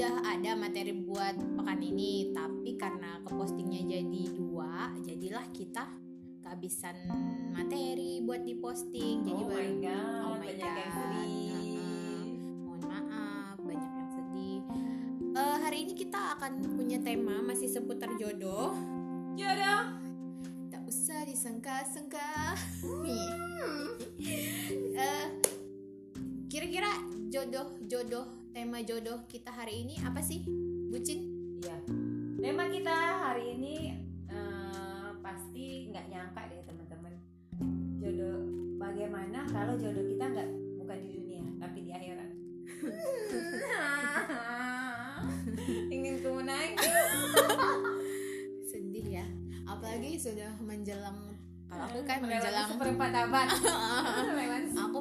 udah ada materi buat pekan ini, tapi karena kepostingnya jadi dua, jadilah kita kehabisan materi buat diposting. Jadi oh my baru god, Oh my banyak yang God. sedih. Uh-uh. mohon maaf banyak yang sedih. Eh, hari ini kita akan punya tema masih seputar jodoh. Jodoh. Tak usah disangka-sangka. Eh, Kira-kira jodoh jodoh tema jodoh kita hari ini apa sih, Bucin? Iya. Tema kita hari ini eh, pasti nggak nyangka deh teman-teman. Jodoh bagaimana kalau jodoh kita nggak bukan di dunia tapi di akhirat. Ingin ku menangis. Sedih ya. Apalagi sudah menjelang kalau aku kan menjelang seperempat abad. Aku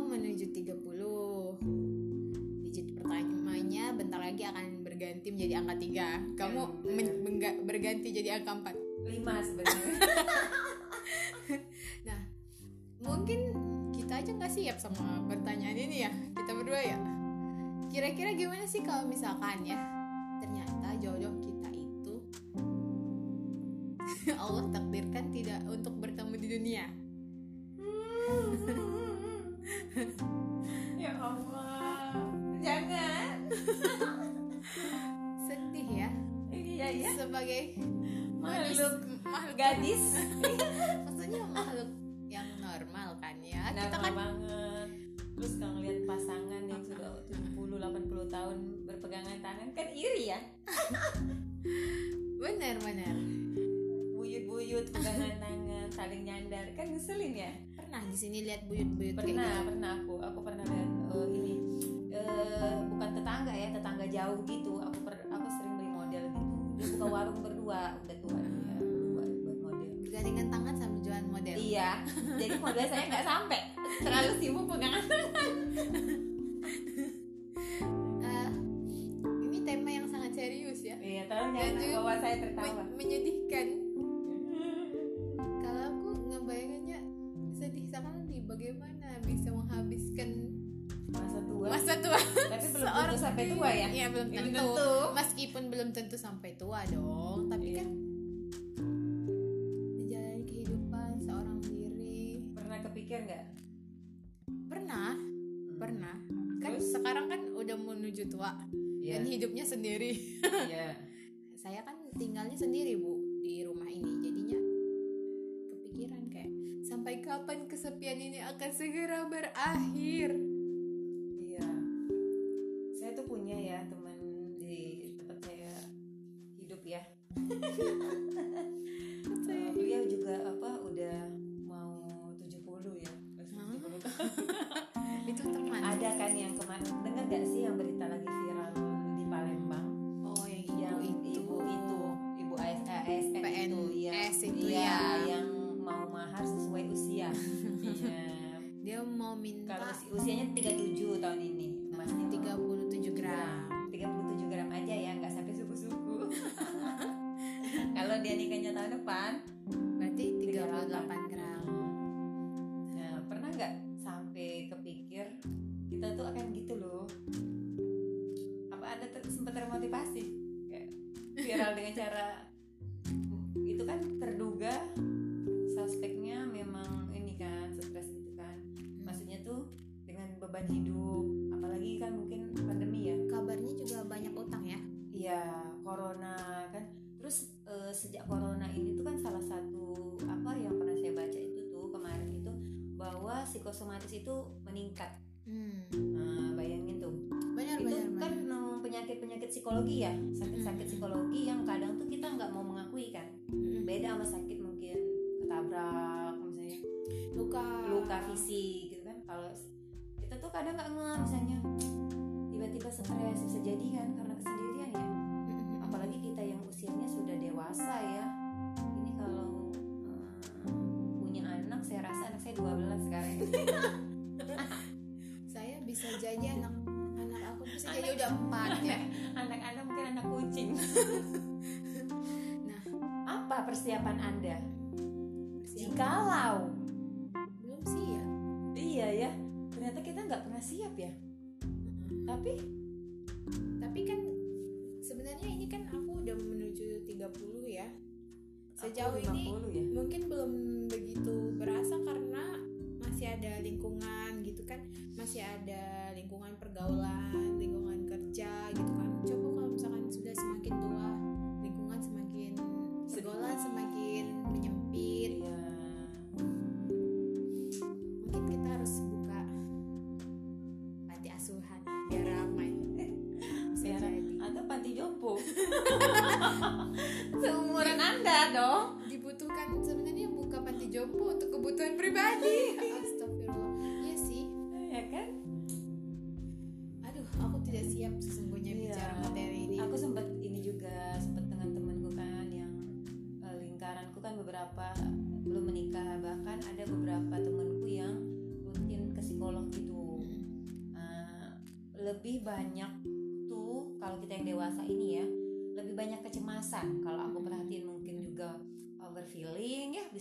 akan berganti menjadi angka 3 kamu Ya, men- berganti jadi angka 4 lima sebenarnya. nah mungkin kita aja nggak siap sama pertanyaan ini ya kita berdua ya. Kira-kira gimana sih kalau misalkan ya ternyata jodoh kita itu Allah takdirkan sebagai Makhluk makhluk gadis. maksudnya makhluk yang normal kan ya kita Normal kan banget. Terus kalau ngeliat pasangan yang sudah 70 80 tahun berpegangan tangan kan iri ya. benar-benar Buyut-buyut pegangan tangan, saling nyandar kan ngeselin ya. pernah di sini lihat buyut-buyut Pernah, gitu pernah aku. Aku pernah lihat eh, ini eh, bukan tetangga ya, tetangga jauh gitu. Aku Dia buka warung berdua, udah tua dia buat buat model. bergandengan tangan sambil jualan model Iya, jadi model saya nggak sampai terlalu sibuk pegangan. Eh, ini tema yang sangat serius ya Iya, Dan jangan bawa saya tertawa. Men- Belum seorang tentu sampai tua ya. Iya belum Belum tentu. tentu. Meskipun belum tentu sampai tua dong, tapi Iya. kan menjalani kehidupan seorang diri Pernah kepikir nggak? pernah pernah kan Terus? sekarang kan udah menuju tua Iya. dan hidupnya sendiri. Iya. Saya kan tinggalnya sendiri bu di rumah ini, jadinya kepikiran kayak sampai kapan kesepian ini akan segera berakhir. Kemarin dengar gak sih yang berita lagi viral dengan cara itu kan terduga suspeknya memang ini kan stres gitu kan. Maksudnya tuh dengan beban hidup apalagi kan mungkin pandemi ya. Kabarnya juga banyak utang ya. iya corona kan. Terus eh, sejak corona ini tuh kan salah satu apa yang pernah saya baca itu tuh kemarin itu bahwa psikosomatis itu meningkat. Hmm. nah, bayangin tuh. Benar itu benar kan benar. penyakit penyakit psikologi ya fisik gitu kan. Kalau kita tuh kadang nggak nge misalnya tiba-tiba stres bisa jadi kan karena kesendirian ya. Apalagi kita yang usianya sudah dewasa ya. Ini kalau eh, punya anak saya rasa anak saya 12 sekarang Saya bisa jadi anak anak aku bisa jadi udah empat ya. Anak anda mungkin anak kucing. Nah. Apa persiapan anda? Jikalau iya ya ternyata kita nggak pernah siap ya. Tapi tapi kan sebenarnya ini kan aku udah menuju 30 ya. Sejauh aku ini 50 ya. mungkin belum begitu berasa karena masih ada lingkungan gitu kan. Masih ada lingkungan pergaulan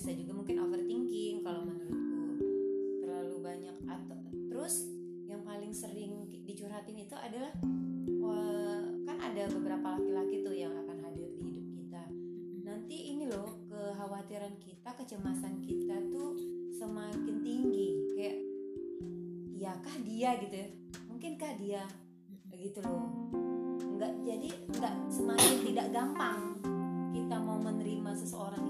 bisa juga mungkin overthinking kalau menurutku terlalu banyak atau terus yang paling sering dicurhatin itu adalah kan ada beberapa laki-laki tuh yang akan hadir di hidup kita. Nanti ini loh kekhawatiran kita kecemasan kita tuh semakin tinggi. Kayak iyakah dia? gitu ya. Mungkinkah dia? Gitu loh. Nggak jadi nggak semakin tidak gampang kita mau menerima seseorang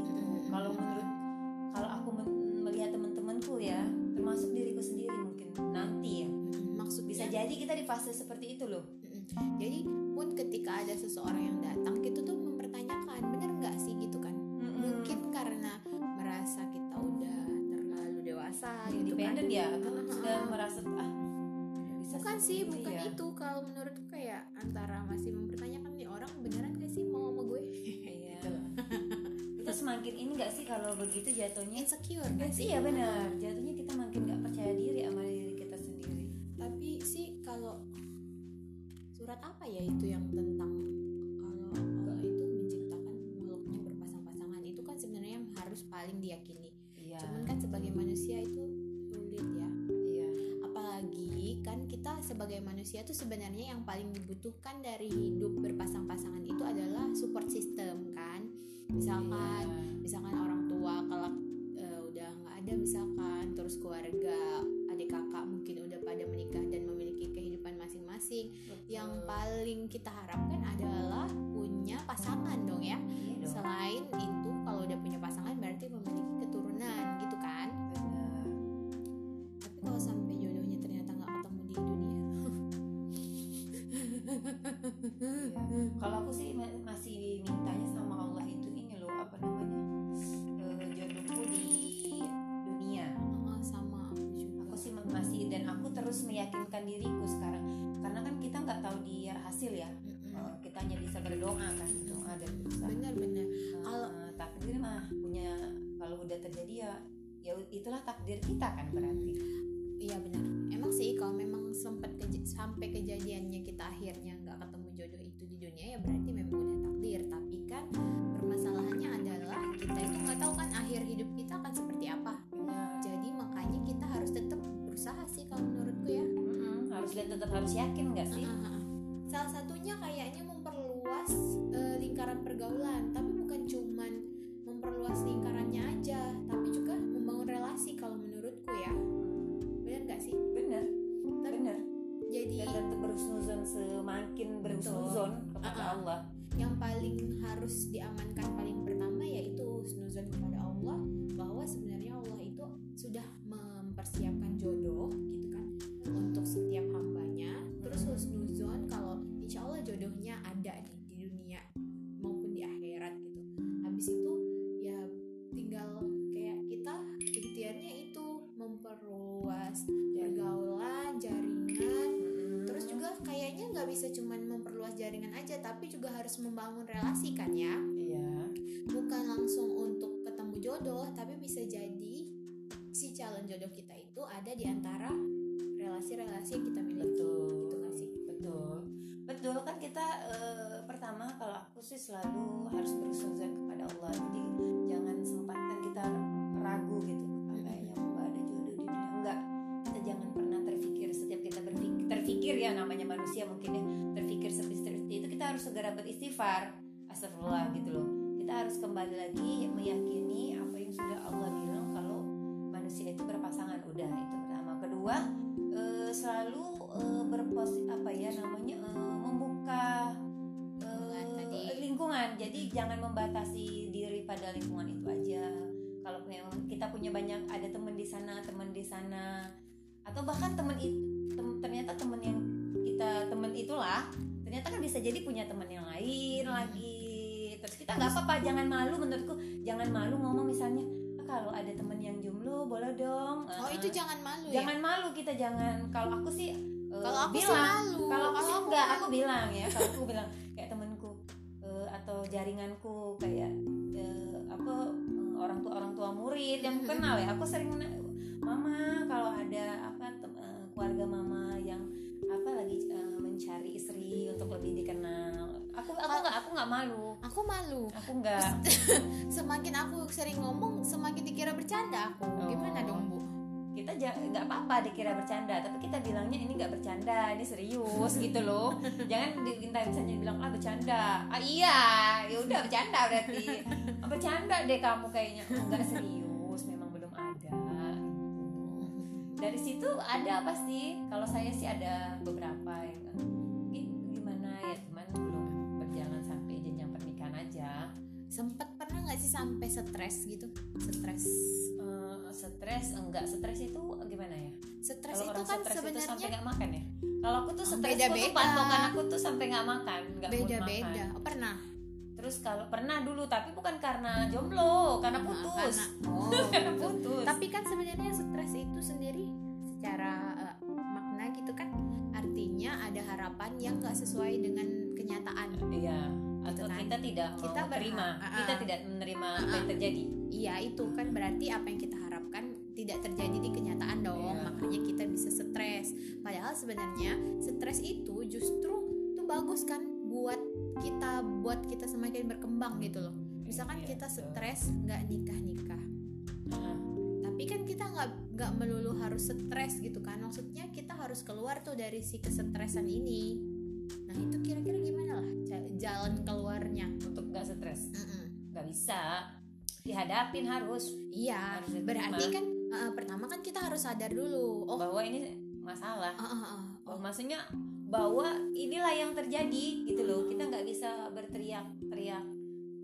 jadi kita di fase seperti itu loh. Jadi pun ketika ada seseorang yang datang kita tuh mempertanyakan bener nggak sih? Gitu kan. Mungkin karena merasa kita udah terlalu dewasa gitu kan. Ya? Ah, sudah ah. merasa ah bisa bukan sih sendiri bukan ya. itu. Kalau menurutku kayak antara masih mempertanyakan nih orang beneran gak sih mau sama gue? Iya. Kita semakin ini nggak sih kalau begitu jatuhnya? Insecure gak sih? iya benar. Jatuhnya surat apa ya itu yang tentang kalau Allah itu menciptakan makhluknya berpasang-pasangan. Itu kan sebenarnya yang harus paling diyakini. Iya. Cuman kan sebagai manusia itu sulit ya. Iya. Apalagi kan kita sebagai manusia tuh sebenarnya yang paling dibutuhkan dari hidup berpasang-pasangan itu adalah support system kan? Misalkan Iya. misalkan orang tua kalau eh, udah nggak ada misalkan terus keluarga adik kakak mungkin udah pada menikah masing-masing. Yang paling kita harapkan adalah punya pasangan dong ya. Iya dong. selain ya. Mm-mm. Eh, kita hanya bisa berdoa kan doa dan berusaha. benar-benar Eh, Kalau- takdir mah punya kalau udah terjadi ya ya itulah takdir kita kan berarti. iya benar emang sih kalau memang sempat keja- sampai kejadiannya kita akhirnya nggak ketemu jodoh itu di dunia ya berarti memang udah takdir tapi kan permasalahannya adalah kita itu nggak tahu kan akhir hidup kita akan seperti apa jadi makanya kita harus tetap berusaha sih kalau menurutku ya Mm-mm, harus dan tetap harus yakin nggak sih? Ah. Salah satunya kayaknya memperluas eh, lingkaran pergaulan. Tapi bukan cuman memperluas lingkarannya aja tapi juga membangun relasi kalau menurutku ya. Benar nggak sih? Benar, benar. jadi dan tetap berhusnuzon semakin berhusnuzon kepada Ah, ah. Allah. Yang paling harus diamankan paling pertama yaitu husnuzon kepada Allah bahwa sebenarnya Allah bisa cuman memperluas jaringan aja, tapi juga harus membangun relasi kan ya. iya. Bukan langsung untuk ketemu jodoh, tapi bisa jadi si calon jodoh kita itu ada di antara relasi-relasi yang kita miliki. betul. Gitu sih? betul. Betul kan kita eh, pertama kalau aku sih selalu harus berusaha kepada Allah. Jadi jangan sempatkan kita ragu gitu ada jodoh di dunia enggak kita jangan pernah terpikir setiap kita berpikir terpikir ya namanya manusia mungkin ya harus segera beristighfar. Astagfirullah gitu loh. Kita harus kembali lagi meyakini apa yang sudah Allah bilang kalau manusia itu berpasangan. Udah itu pertama. Kedua eh, selalu eh, berpos apa ya namanya eh, membuka Lingkungan tadi. lingkungan. Jadi jangan membatasi diri pada lingkungan itu aja. Kalau memang kita punya banyak ada teman di sana teman di sana atau bahkan teman itu ternyata teman yang kita teman itulah ternyata kan bisa jadi punya teman yang lain Hmm. lagi. Terus kita nggak apa-apa jangan malu menurutku. Jangan malu ngomong misalnya "Ah, kalau ada teman yang jomblo boleh dong. Oh Eh, itu jangan malu ya? jangan malu kita jangan. Kalau aku sih eh, kalau aku bilang. malu. Kalau aku enggak aku bilang ya. Kalau aku bilang kayak temenku eh, atau jaringanku kayak eh, apa eh, orang tua orang tua murid yang aku kenal ya aku sering mama kalau ada apa tem- eh, keluarga mama yang apa lagi eh, mencari istri untuk lebih dikenal? Aku aku nggak aku nggak malu. Aku malu. Aku nggak. Semakin aku sering ngomong semakin dikira bercanda aku. Oh. gimana dong bu? Kita nggak apa-apa dikira bercanda tapi kita bilangnya ini nggak bercanda ini serius gitu loh. Jangan diminta misalnya bilang ah bercanda. Ah iya ya udah bercanda berarti. Ah, bercanda deh kamu kayaknya. Oh, nggak serius dari situ ada pasti kalau saya sih ada beberapa yang "Gi- gimana ya cuman belum berjalan sampai jenjang pernikahan aja sempet pernah nggak sih sampai stres gitu stres Eh, stres enggak stres itu gimana ya stres itu kan stres itu sampai sebenarnya nggak makan ya? Kalau aku tuh Oh, stres beda-beda. tuh patokan aku tuh sampai nggak makan, nggak mood beda makan. beda oh, pernah Terus kalau pernah dulu, tapi bukan karena jomblo, karena Nah, putus. karena oh Karena putus. tapi kan sebenarnya stres itu sendiri secara eh, makna gitu kan artinya ada harapan yang nggak sesuai dengan kenyataan iya. Gitu Atau kan. kita tidak mau Kita menerima, berhak- ah, kita ah. tidak menerima apa yang terjadi. iya itu kan berarti apa yang kita harapkan tidak terjadi di kenyataan dong Iya. makanya kita bisa stres padahal sebenarnya stres itu justru tuh bagus kan buat kita buat kita semakin berkembang gitu loh misalkan Iya, kita stres nggak nikah nikah Ah, tapi kan kita nggak nggak melulu harus stres gitu kan. Maksudnya kita harus keluar tuh dari si kesetresan ini. Nah itu kira-kira gimana lah jalan keluarnya? Untuk nggak stres, nggak bisa. Dihadapin harus. Iya Harus diterima. berarti kan uh, pertama kan kita harus sadar dulu. Oh. Bahwa ini masalah. ah, ah, ah, Oh, oh, maksudnya bahwa inilah yang terjadi gitu loh. Kita nggak bisa berteriak-teriak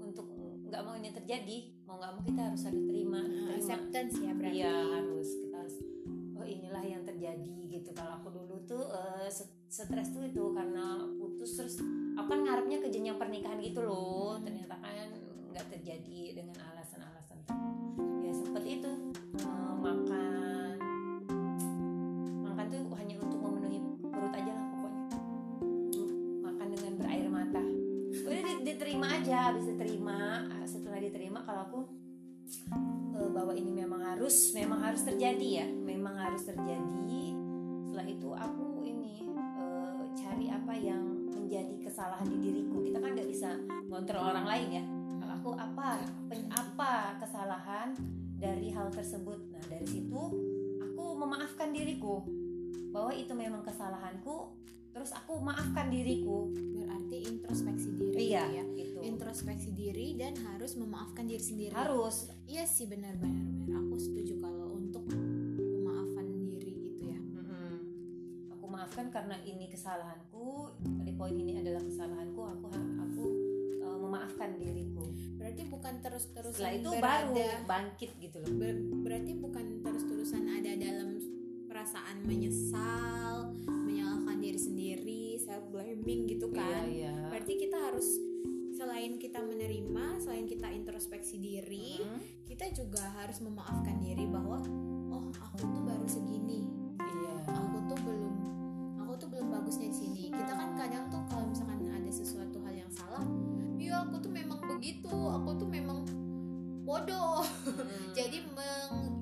untuk nggak mau ini terjadi. Mau nggak mau kita harus ada terima terima. Acceptance ya berarti. Iya harus stres tuh itu karena putus terus apa kan ngarepnya jenjang pernikahan gitu loh. Ternyata kan nggak terjadi dengan alasan-alasan ya sempet itu eh, makan. Makan tuh hanya untuk memenuhi perut aja lah pokoknya. Makan dengan berair mata. Udah di- diterima aja habis diterima ah, setelah diterima kalau aku eh, bahwa ini memang harus memang harus terjadi ya. Memang harus terjadi. Setelah itu aku ini eh, cari apa yang menjadi kesalahan di diriku. Kita kan nggak bisa ngontrol orang lain ya. Kalau aku apa apa- kesalahan dari hal tersebut? Nah dari situ aku memaafkan diriku bahwa itu memang kesalahanku terus aku maafkan diriku. Berarti introspeksi diri iya gitu ya. gitu. Introspeksi diri dan harus memaafkan diri sendiri. Harus. Iya sih benar benar benar. Aku setuju kalau karena ini kesalahanku. Di poin ini adalah kesalahanku. Aku aku uh, memaafkan diriku. berarti bukan terus terusan Setelah itu berada baru bangkit gitu loh. Ber- berarti bukan terus-terusan ada dalam perasaan menyesal, menyalahkan diri sendiri, self blaming gitu kan. Iya, iya. Berarti kita harus selain kita menerima, selain kita introspeksi diri, Mm, kita juga harus memaafkan diri bahwa oh aku tuh baru segini, bagusnya di sini kita kan kadang tuh kalau misalkan ada sesuatu hal yang salah ya aku tuh memang begitu aku tuh memang bodoh hmm. jadi meng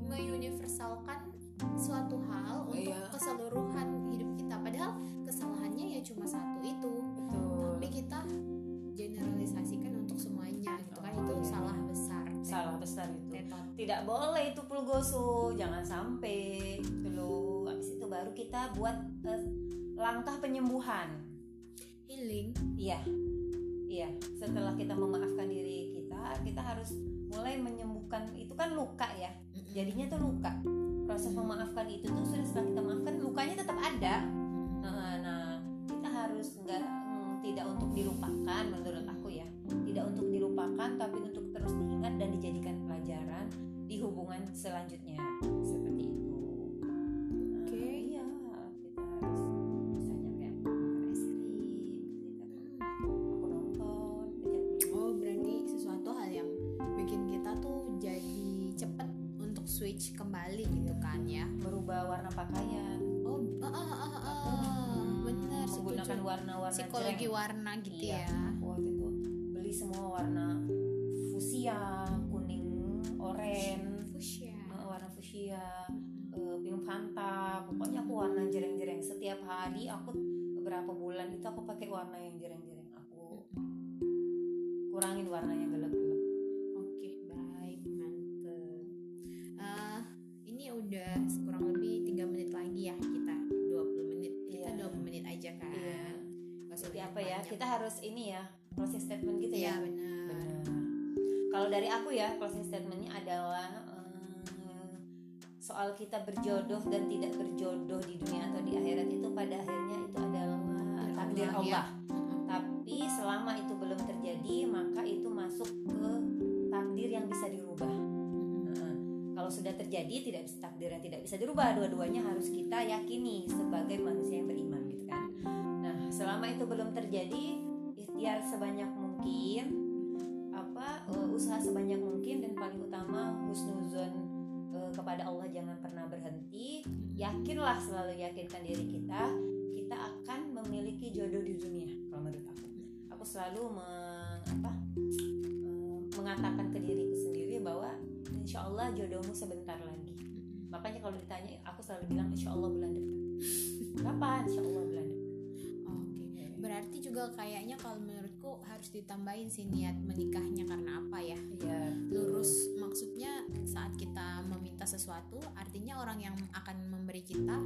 suatu hal oh, untuk iya. keseluruhan hidup kita padahal kesalahannya ya cuma satu itu Betul. tapi kita generalisasikan untuk semuanya itu kan itu iya. salah besar salah besar itu tetap. tidak boleh itu pulgoso jangan sampai dulu abis itu baru kita buat uh, langkah penyembuhan. Healing. Iya. Iya setelah kita memaafkan diri kita kita harus mulai menyembuhkan. Itu kan luka ya. Jadinya tuh luka. Proses memaafkan itu tuh sudah setelah kita maafkan lukanya tetap ada. Nah, nah kita harus nggak mm, tidak untuk dilupakan menurut kembali gitu kan ya. Merubah warna pakaian. Oh ah, ah, ah, ah, benar menggunakan warna-warna psikologi warna gitu Iya, ya kita berjodoh dan tidak berjodoh di dunia atau di akhirat itu pada akhirnya itu adalah takdir Allah, ya. Allah. Tapi selama itu belum terjadi maka itu masuk ke takdir yang bisa dirubah. Nah, kalau sudah terjadi tidak bisa takdir yang tidak bisa dirubah dua-duanya harus kita yakini sebagai manusia yang beriman gitu kan. Nah selama itu belum terjadi ikhtiar sebanyak mungkin apa eh, usaha sebanyak mungkin dan paling utama husnuzon eh, kepada Allah jangan pernah berhenti. Yakinlah selalu yakinkan diri kita kita akan memiliki jodoh di dunia. Kalau menurut aku. Aku selalu meng- apa, eh, mengatakan ke diriku sendiri bahwa insya Allah jodohmu sebentar lagi. Makanya kalau ditanya aku selalu bilang insya Allah bulan depan. Kapan? Insya Allah bulan depan. Oke. Berarti juga kayaknya kalau harus ditambahin sih niat menikahnya karena apa ya? ya Lurus maksudnya saat kita meminta sesuatu, artinya orang yang akan memberi kita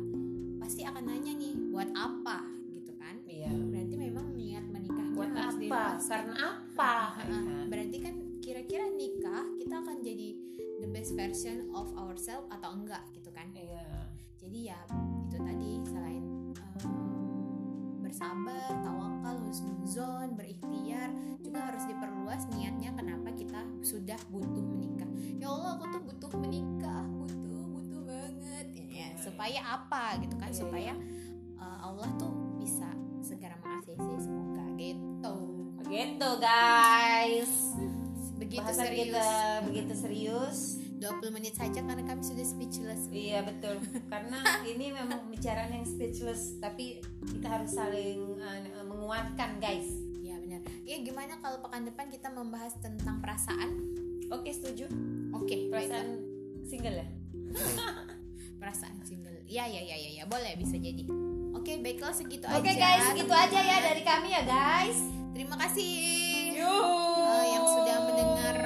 pasti akan nanya nih, buat apa gitu kan? iya Berarti memang niat menikahnya buat harus apa diluruskan. karena apa Ah, ah. Berarti kan kira-kira nikah kita akan jadi the best version of ourselves atau enggak gitu kan? iya Jadi ya itu tadi selain bersabar, tawakal, husnuzon, berikhtiar sudah butuh menikah. Ya Allah, aku tuh butuh menikah, butuh, butuh banget. Ya, supaya apa gitu kan? Iya, Supaya eh, Allah tuh bisa segera mengasihi semoga gitu. gitu guys Begitu bahasan serius. kita begitu serius 20 menit saja karena kami sudah speechless. iya betul karena ini memang pembicaraan yang speechless tapi kita harus saling uh, menguatkan guys Ya gimana kalau pekan depan kita membahas tentang perasaan? oke setuju Oke, baiklah. perasaan single ya perasaan single. Ya ya ya ya ya, boleh bisa jadi. Oke, baiklah segitu aja. oke guys gitu aja ya dari kami ya guys Terima kasih eh, yang sudah mendengar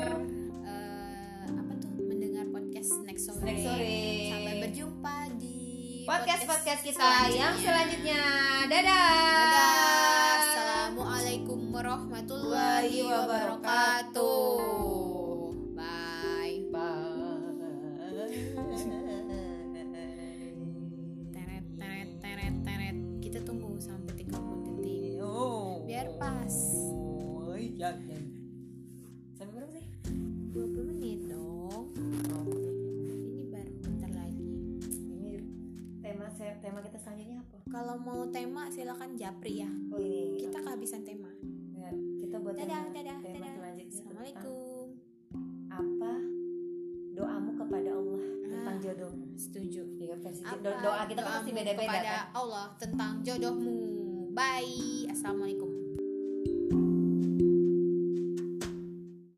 eh, apa tuh? Mendengar podcast next sore. Next sore. Sampai berjumpa di podcast podcast kita yang selanjutnya. selanjutnya dadah Dadah. Wabarakatuh. Bye. Teret teret teret teret. Kita tunggu sampai 30 detik. Biar pas. Sampai berapa sih? 20 menit dong. Ini baru bentar lagi. Ini tema tema kita selanjutnya apa? Kalau mau tema silakan japri ya. Oh ini Kita kehabisan tema. Ya, kita buat Dadah, tema, dadah, Apa doa kita kan doamu beda-beda kepada kan. Allah tentang jodohmu. Bye. Assalamualaikum.